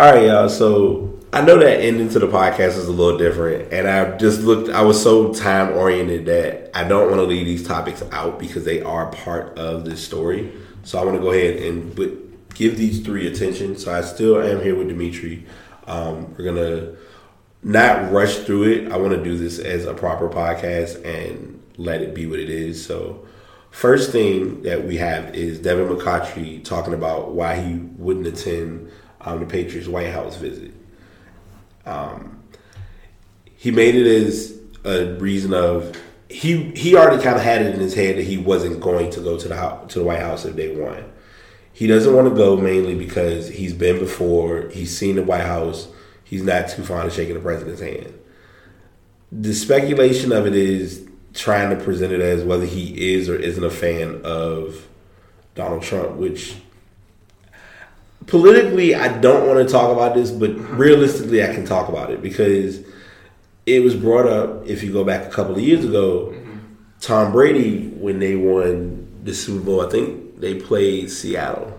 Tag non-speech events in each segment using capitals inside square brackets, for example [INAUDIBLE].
All right, y'all. So I know that ending to the podcast is a little different, and I just looked. I was so time oriented that I don't want to leave these topics out because they are part of this story. So I want to go ahead and but give these three attention. So I still am here with Dimitri. Um, we're gonna not rush through it. I want to do this as a proper podcast and let it be what it is. So first thing that we have is Devin McCourty talking about why he wouldn't attend um, the Patriots White House visit. Um, he made it as a reason of he he already kind of had it in his head that he wasn't going to go to the to the White House if they won. He doesn't want to go mainly because he's been before. He's seen the White House. He's not too fond of shaking the president's hand. The speculation of it is trying to present it as whether he is or isn't a fan of Donald Trump, which politically I don't want to talk about this, but realistically I can talk about it because it was brought up if you go back a couple of years ago, mm-hmm. Tom Brady when they won the Super Bowl, I think they played Seattle.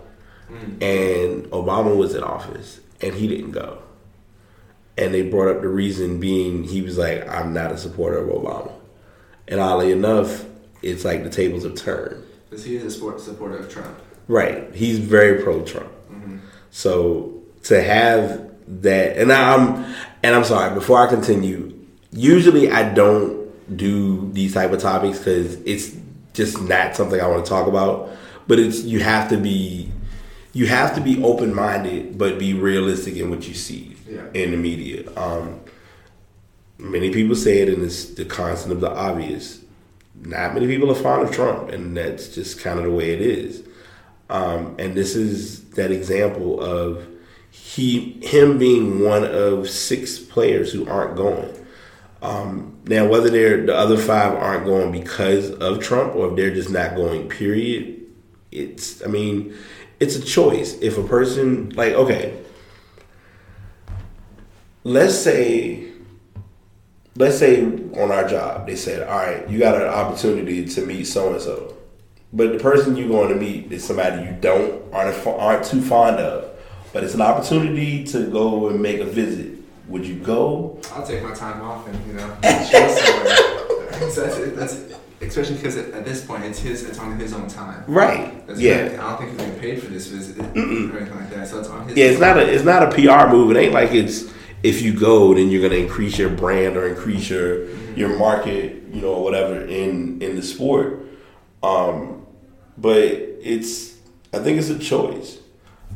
Mm. And Obama was in office and he didn't go. And they brought up the reason being he was like, I'm not a supporter of Obama. And oddly enough, it's like the tables have turned. Because he is a sport supporter of Trump. Right. He's very pro Trump. So to have that, and I'm, and I'm sorry. Before I continue, usually I don't do these type of topics because it's just not something I want to talk about. But it's you have to be, you have to be open minded, but be realistic in what you see Yeah. in the media. Um, many people say it, and it's the constant of the obvious. Not many people are fond of Trump, and that's just kind of the way it is. Um, and this is that example of he him being one of six players who aren't going. Um, now, whether they're the other five aren't going because of Trump or if they're just not going, period. It's I mean, it's a choice. If a person like okay, let's say let's say on our job they said, all right, you got an opportunity to meet so and so. But the person you're going to meet is somebody you don't aren't aren't too fond of. But it's an opportunity to go and make a visit. Would you go? I'll take my time off and you know chill somewhere. [LAUGHS] that's, that's, especially because at this point it's his it's on his own time. Right. That's yeah. I don't think he's getting paid for this visit or anything like that. So it's on his. Yeah, it's not a it's not a PR move. It ain't like it's if you go then you're gonna increase your brand or increase your your market, you know, whatever in in the sport. Um, but it's I think it's a choice.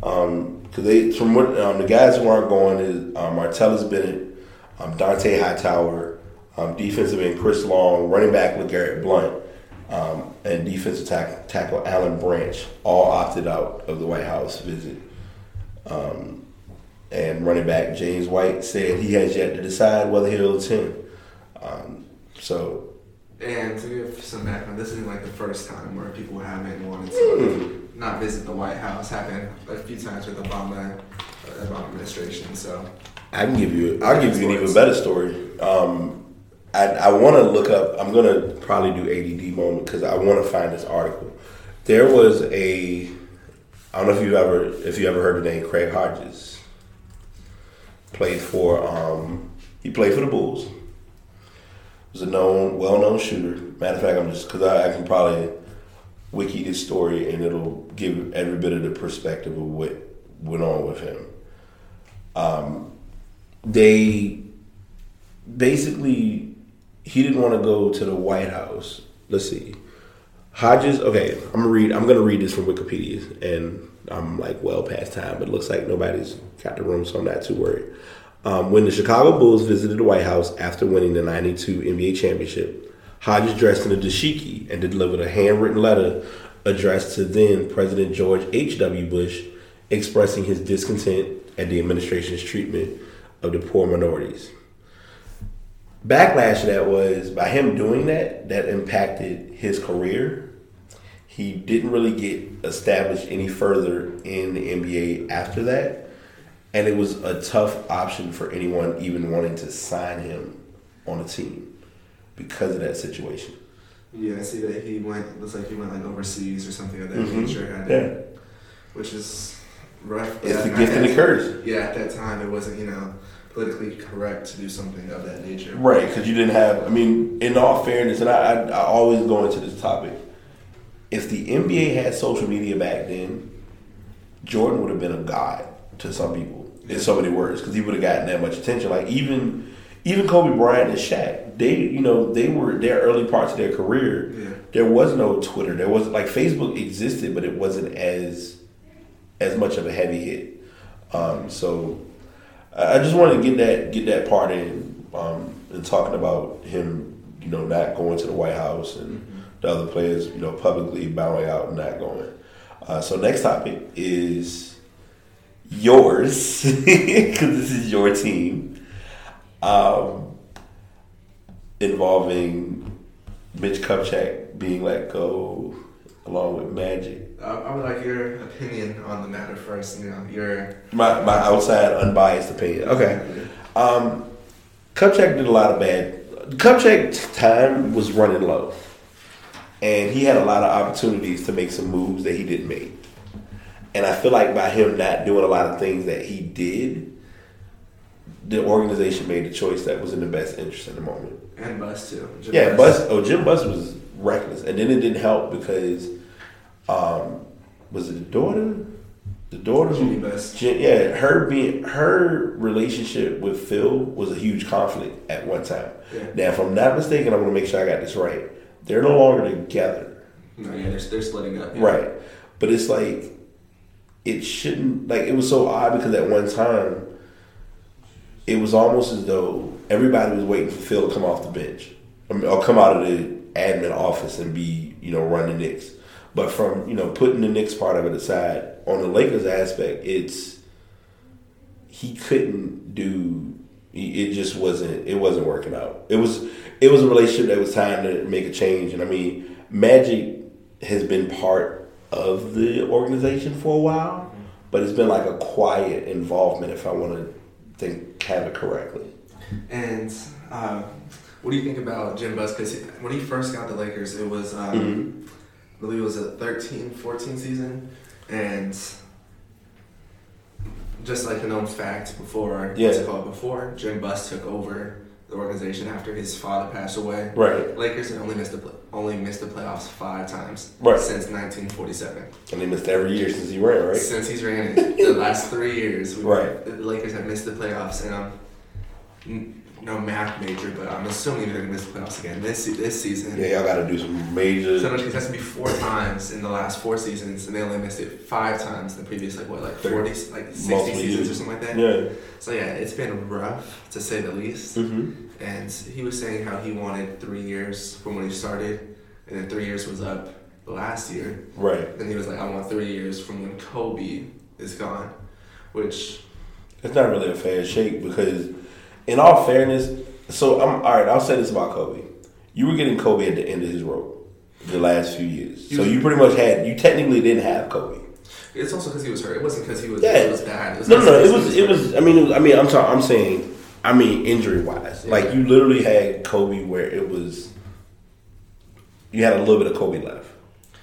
Um, because they from what um, the guys who aren't going is um, Martellus Bennett, um, Dont'a Hightower, um, defensive end Chris Long, running back with Garrett Blount, um, and defensive tack- tackle Alan Branch all opted out of the White House visit. Um, and running back James White said he has yet to decide whether he'll attend. Um, so And to give some background, this isn't like the first time where people haven't wanted to not visit the White House. Happened a few times with Obama, uh, Obama administration. So I can give you. I'll give you an even better story. Um, I, I want to look up. I'm gonna probably do ADD moment because I want to find this article. There was a. I don't know if you've ever if you ever heard the name Craig Hodges. Played for. Um, he played for the Bulls. Was a known, well-known shooter. Matter of fact, I'm just because I, I can probably wiki this story and it'll give every bit of the perspective of what went on with him. Um, they basically he didn't want to go to the White House. Let's see. Hodges, okay, I'm gonna read. I'm gonna read this from Wikipedia, and I'm like well past time, but it looks like nobody's got the room, so I'm not too worried. Um, when the Chicago Bulls visited the White House after winning the '92 NBA championship, Hodges dressed in a dashiki and delivered a handwritten letter addressed to then President George H.W. Bush, expressing his discontent at the administration's treatment of the poor minorities backlash that was by him doing that, that impacted his career. He didn't really get established any further in the NBA after that. And it was a tough option for anyone even wanting to sign him on a team because of that situation. yeah, I see that he went. Looks like he went like overseas or something of that Mhm. nature. Yeah. which is rough. It's the gift and the curse. Yeah, at that time, it wasn't you know politically correct to do something of that nature. Right, because you didn't have. I mean, in all fairness, and I, I, I always go into this topic. If the NBA had social media back then, Jordan would have been a god to some people in so many words because he would have gotten that much attention. Like even even Kobe Bryant and Shaq, they you know they were their early parts of their career. Yeah. There was no Twitter. There was like Facebook existed, but it wasn't as as much of a heavy hit. Um, so I just wanted to get that get that part in um, and talking about him, you know, not going to the White House and the other players, you know, publicly bowing out and not going. Uh, so next topic is yours [LAUGHS] because this is your team, um, involving Mitch Kupchak being let go along with Magic. I, I would like your opinion on the matter first. You know, your My my outside unbiased opinion. Okay. Um, Kupchak did a lot of bad. Kupchak's time was running low, and he had a lot of opportunities to make some moves that he didn't make. And I feel like by him not doing a lot of things that he did, the organization made a choice that was in the best interest in the moment. and Buss too. Jim Yeah, Buss. Oh, Jim Buss was reckless, and then it didn't help because, um, was it the daughter? The daughter who Jimmy Buss. Yeah, her being her relationship with Phil was a huge conflict at one time. Yeah. Now, if I'm not mistaken, I'm going to make sure I got this right. They're no longer together, No, yeah, they're, they're splitting up. yeah. right? But it's like it shouldn't. Like it was so odd because at one time it was almost as though everybody was waiting for Phil to come off the bench or come out of the admin office and be you know run the Knicks. But from you know putting the Knicks part of it aside, on the Lakers aspect, it's he couldn't do. It just wasn't. It wasn't working out. It was. It was a relationship that was time to make a change. And I mean, Magic has been part of the organization for a while, but it's been like a quiet involvement. If I want to think, have it correctly. And uh, what do you think about Jim Buss? Because when he first got the Lakers, it was, um, Mhm. I believe it was a 13 14 season. And just like the known fact before, what's Yeah. it called? Before Jim Buss took over the organization after his father passed away. Right. Lakers had only missed the play, only missed the playoffs five times Right. since 1947. And they missed every year since he ran, right? Since he's ran it, the last three years, Right. the Lakers have missed the playoffs, and I'm n- no math major, but I'm assuming they're gonna miss the playoffs again this this season. Yeah, y'all got to do some major. So that's to be four times in the last four seasons, and they only missed it five times in the previous like what like forty like sixty seasons or something like that. Yeah. So yeah, it's been rough to say the least. Mm-hmm. And he was saying how he wanted three years from when he started, and then three years was up last year. Right. Then he was like, I want three years from when Kobe is gone, which It's not really a fair shake because, in all fairness, so I'm all right. I'll say this about Kobe: you were getting Kobe at the end of his rope the last few years, so you pretty much had you technically didn't have Kobe. it's also because he was hurt. It wasn't because he was Yeah. it was bad. It was No, no, no. It was, it was. I mean, was, I mean, I'm sorry. I'm saying, I mean, injury wise, like you literally had Kobe where it was. You had a little bit of Kobe left.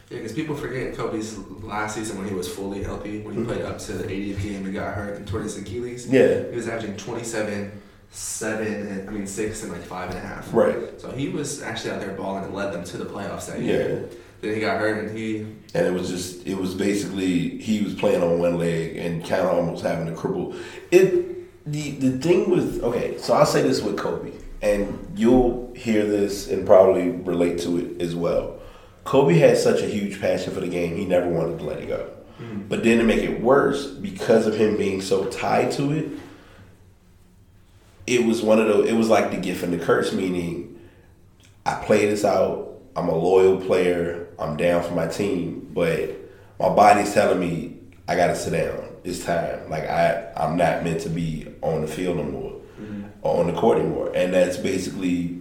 Yeah, because people forget Kobe's last season when he was fully healthy, when he Mm-hmm. played up to the 80th game and got hurt and tore his Achilles. Yeah. He was averaging 27, 7, and I mean 6 and like 5 and a half. Right. So he was actually out there balling and led them to the playoffs that Yeah. year. Then he got hurt and he And it was just, it was basically he was playing on one leg and kind of almost having to cripple. It the the thing with okay, so I'll say this with Kobe, and you'll hear this and probably relate to it as well. Kobe had such a huge passion for the game, he never wanted to let it go. Mm-hmm. But then to make it worse, because of him being so tied to it, it was one of those. It was like the gift and the curse, meaning I play this out. I'm a loyal player. I'm down for my team, but my body's telling me I got to sit down. It's time. Like I, I'm not meant to be on the field no more, mm-hmm. or on the court anymore. And that's basically.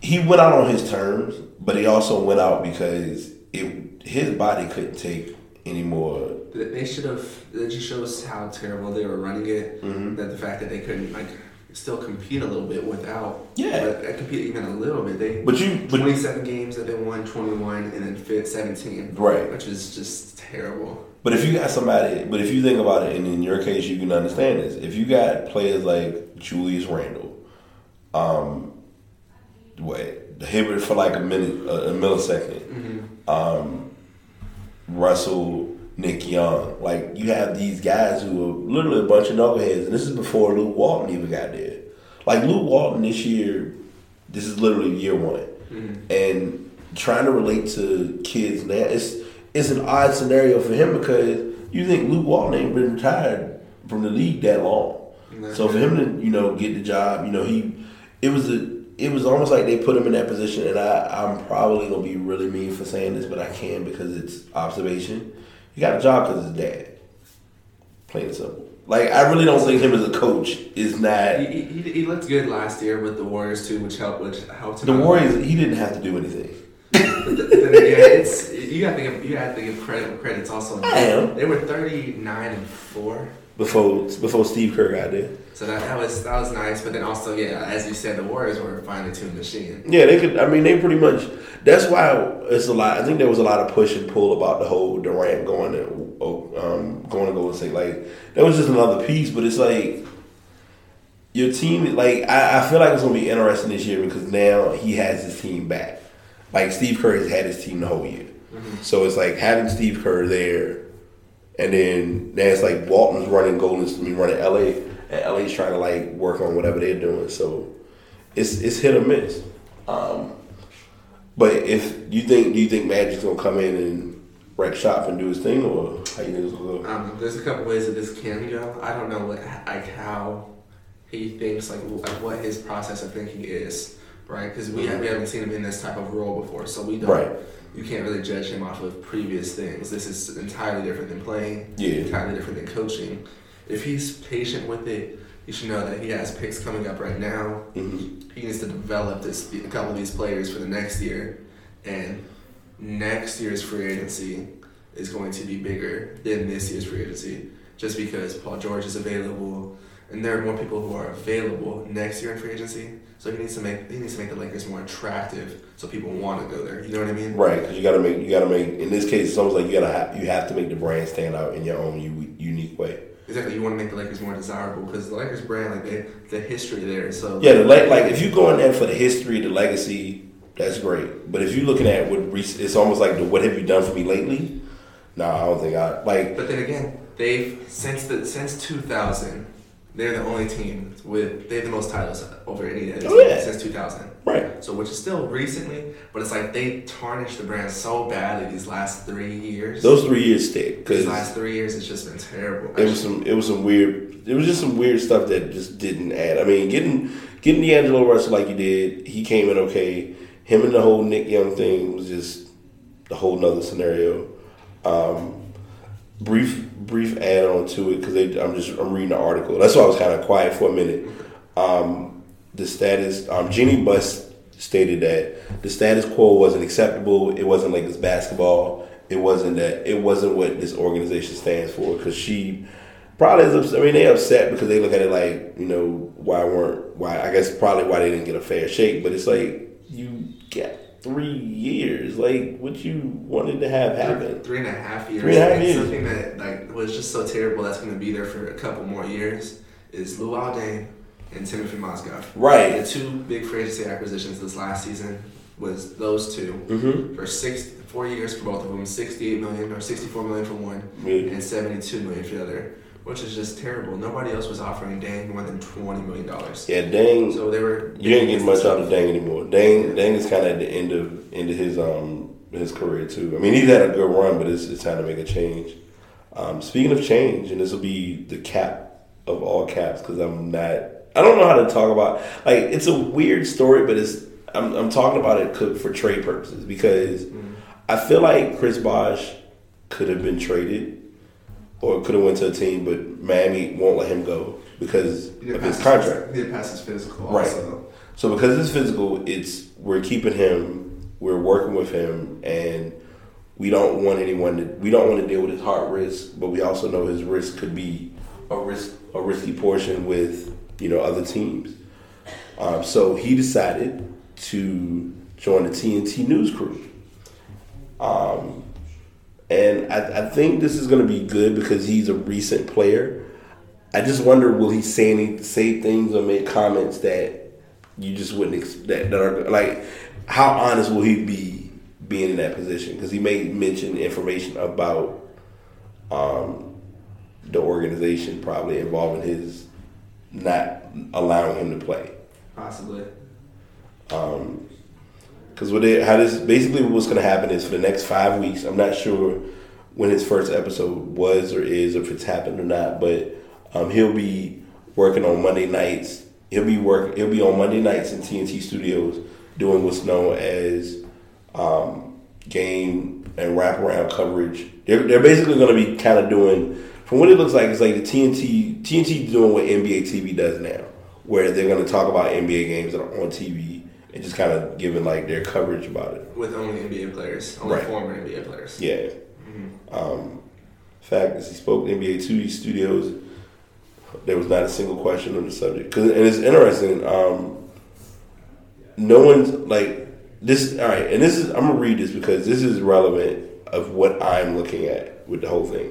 He went out on his terms, but he also went out because it his body couldn't take any more. They should have. It just shows how terrible they were running it. Mm-hmm. That the fact that they couldn't like still compete a little bit without. Yeah. But, compete even a little bit. They. But you, but 27 games that they won, 21, and then fit 17. Right. Which is just terrible. But if you got somebody, but if you think about it, and in your case, you can understand this. If you got players like Julius Randle, um, what hit it for like a minute, a, a millisecond, Mm-hmm. um, Russell, Nick Young, like you have these guys who are literally a bunch of knuckleheads, and this is before Luke Walton even got there. Like Luke Walton this year, this is literally year one, Mm-hmm. and trying to relate to kids now, it's it's an odd scenario for him because you think Luke Walton ain't been retired from the league that long. No. So for him to you know get the job, you know he it was a it was almost like they put him in that position, and I I'm probably gonna be really mean for saying this, but I can because it's observation. He got a job because his dad. Plain and simple. Like I really don't think him as a coach is not He, he, he looked good last year with the Warriors too, which helped which helped him. the. Warriors. He didn't have to do anything. Again, it's you gotta think of, you gotta think of credit credits also. I am. They were thirty nine and four, Before before Steve Kerr got there. so that, that was that was nice. But then also, yeah, as you said, the Warriors were a finely tuned machine. Yeah, they could. I mean, they pretty much. That's why it's a lot. I think there was a lot of push and pull about the whole Durant going to um, going to Golden State. Like that was just another piece, but it's like your team. Like I, I feel like it's gonna be interesting this year because now he has his team back. Like Steve Kerr has had his team the whole year, so it's like having Steve Kerr there, and then it's like Walton's running Golden. I mean, running LA, and LA's trying to like work on whatever they're doing. So it's it's hit or miss. Um, but if you think, do you think Magic's gonna come in and wreck shop and do his thing, or how you think it's gonna go? Um, there's a couple ways that this can go. I don't know what like how he thinks like, like what his process of thinking is, right? Because we have, we haven't seen him in this type of role before, so we don't. Right. You can't really judge him off of previous things. This is entirely different than playing. Yeah. Entirely different than coaching. If he's patient with it, you should know that he has picks coming up right now. Mhm. He needs to develop this a couple of these players for the next year, and next year's free agency is going to be bigger than this year's free agency, just because Paul George is available, and there are more people who are available next year in free agency. So he needs to make he needs to make the Lakers more attractive, so people want to go there. You know what I mean? Right, because you gotta make you gotta make. In this case, it's almost like you gotta have, you have to make the brand stand out in your own u- unique way. Exactly. You want to make the Lakers more desirable because the Lakers brand, like they, the history there. So Yeah, the le- like if you go in there for the history, the legacy, that's great. But if you're looking at what it's almost like the what have you done for me lately? No, I don't think I like. But then again, they've since the since 2000, they're the only team with they have the most titles over any Oh, yeah. since 2000. Right, So which is still recently, but it's like they tarnished the brand so badly these last three years. those three years stick because these last three years, it's just been terrible. it was some it was some weird it was just some weird stuff that just didn't add. I mean, getting getting D'Angelo Russell like you did, he came in okay. Him and the whole Nick Young thing was just a whole nother scenario. Um, brief brief add on to it because I'm just I'm reading the article. That's why I was kind of quiet for a minute. Um, the status um, Jeannie Buss stated that the status quo wasn't acceptable. It wasn't like this basketball. It wasn't that. It wasn't what this organization stands for. Because she probably is. Upset. I mean, they upset because they look at it like you know why weren't why I guess probably why they didn't get a fair shake. But it's like you get three years. Like what you wanted to have happen. Three and a half years. Three a half And years. Something that like was just so terrible that's going to be there for a couple more years is Luol Deng and Timothy Mozgov. Right. The two big free agency acquisitions this last season was those 2 Mm-hmm. for six four years for both of them, sixty-eight million or sixty-four million for one, Yeah. and seventy-two million for the other, which is just terrible. Nobody else was offering Deng more than twenty million dollars. Yeah, dang. So they were. You ain't getting much out of Deng anymore. Deng, Deng is kind of at the end of end of his um his career too. I mean, he's had a good run, but it's, it's time to make a change. Um, speaking of change, and this will be the cap of all caps because I'm not. I don't know how to talk about. Like, it's a weird story, but it's. I'm, I'm talking about it for trade purposes because I feel like Chris Bosh could have been traded or could have went to a team, but Miami won't let him go because of his contract. He did pass his physical Right. also. So because it's physical, it's we're keeping him, we're working with him, and we don't want anyone to we don't want to deal with his heart risk, but we also know his risk could be a risk a risky portion with you know other teams. Um, so he decided to join the TNT news crew. Um, and I, I think this is going to be good because he's a recent player. I just wonder will he say any say things or make comments that you just wouldn't ex- that, that are like how honest will he be being in that position because he may mention information about um, the organization probably involving his not allowing him to play Possibly. um because what they, how this basically what's going to happen is for the next five weeks i'm not sure when his first episode was or is or if it's happened or not but um, he'll be working on monday nights. He'll be work he'll be on monday nights in tnt studios doing what's known as um, game and wraparound coverage. They're, they're basically going to be kind of doing from what it looks like it's like the tnt tnt doing what nba tv does now where they're going to talk about nba games that are on tv and just kind of giving like their coverage about it. With only NBA players, only Right. former NBA players. Yeah. Um, fact is, he spoke to NBA TV studios. There was not a single question on the subject. 'Cause- and it's interesting. Um, no one's like this. All right, and this is I'm gonna read this because this is relevant of what I'm looking at with the whole thing.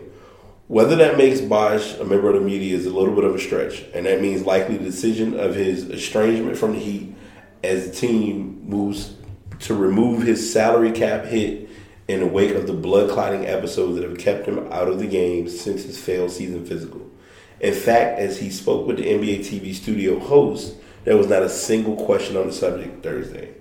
Whether that makes Bosh a member of the media is a little bit of a stretch, and that means likely the decision of his estrangement from the Heat as the team moves to remove his salary cap hit in the wake of the blood clotting episodes that have kept him out of the game since his failed season physical. In fact, as he spoke with the NBA TV studio host, there was not a single question on the subject Thursday.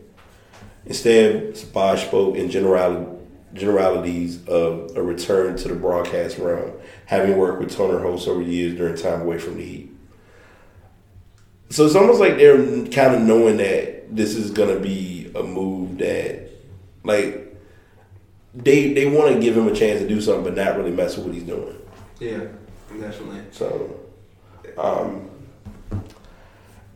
Instead, Bosh spoke in generali- generalities of a return to the broadcast realm, having worked with Turner hosts over the years during time away from the Heat. So it's almost like they're kind of knowing that this is going to be a move that, like, they they want to give him a chance to do something, but not really mess with what he's doing. Yeah, definitely. So, um,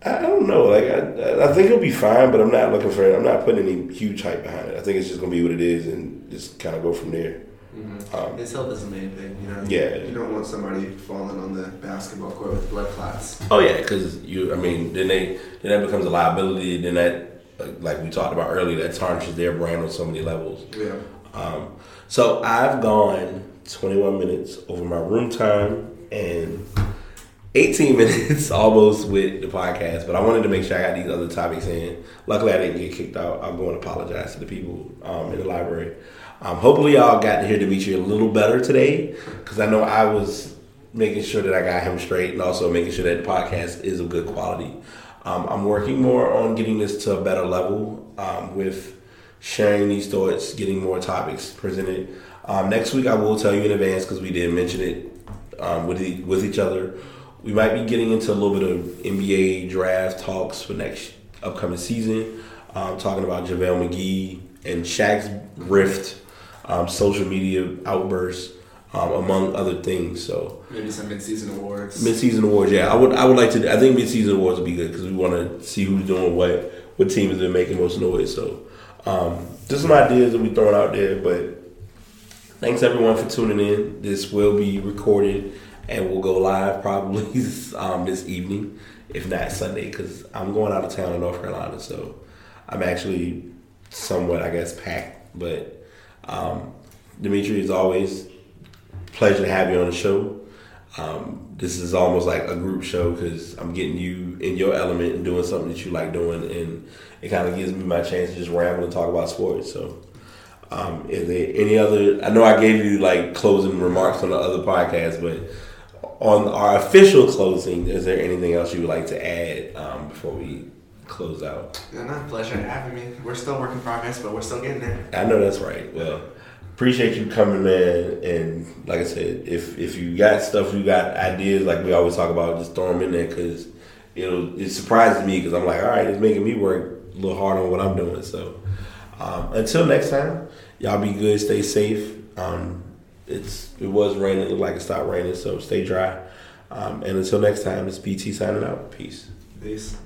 I, I don't know. Like, I, I think he'll be fine, but I'm not looking for. it. I'm not putting any huge hype behind it. I think it's just gonna be what it is, and just kind of go from there. Hmm Um, His health is the main thing, you know. Yeah. You don't want somebody falling on the basketball court with blood clots. Oh yeah, because you. I mean, then they then that becomes a liability. Then that, like- like we talked about earlier, that tarnishes their brand on so many levels. Yeah. Um, so I've gone 21 minutes over my room time and 18 [LAUGHS] minutes almost with the podcast, but I wanted to make sure I got these other topics in. Luckily, I didn't get kicked out. I'm going to apologize to the people um, in the library. Um, hopefully, y'all got to hear Dimitri a little better today because I know I was making sure that I got him straight and also making sure that the podcast is of good quality. Um, I'm working more on getting this to a better level um, with sharing these thoughts, getting more topics presented. Um, next week, I will tell you in advance because we didn't mention it um, with with each other. We might be getting into a little bit of NBA draft talks for next upcoming season. Um, talking about JaVale McGee and Shaq's rift, um, social media outbursts, um, among other things. So Maybe some mid-season awards. Mid-season awards, yeah. I would, I would like to. I think mid-season awards would be good because we want to see who's doing what, what team has been making most noise. So, um, just some ideas that we throwing out there. But thanks everyone for tuning in. This will be recorded and we'll go live probably [LAUGHS] um, this evening, if not Sunday, because I'm going out of town in North Carolina. So, I'm actually somewhat, I guess, packed. But um, Dimitri, as always, pleasure to have you on the show. Um, this is almost like a group show because I'm getting you in your element and doing something that you like doing, and it kind of gives me my chance to just ramble and talk about sports. So, um, is there any other? I know I gave you like closing remarks on the other podcast, but on our official closing, is there anything else you would like to add um, before we close out? Yeah, no, pleasure having me. We're still work in progress, but we're still getting there. I know that's right. Well, appreciate you coming, man. And like I said, if if you got stuff, you got ideas, like we always talk about, just throw them in there because it'll it surprises me because I'm like, all right, it's making me work a little hard on what I'm doing. So um, until next time, y'all be good, stay safe. Um, it's it was raining, it looked like it stopped raining, so stay dry. Um, and until next time, it's BT signing out. Peace. Peace.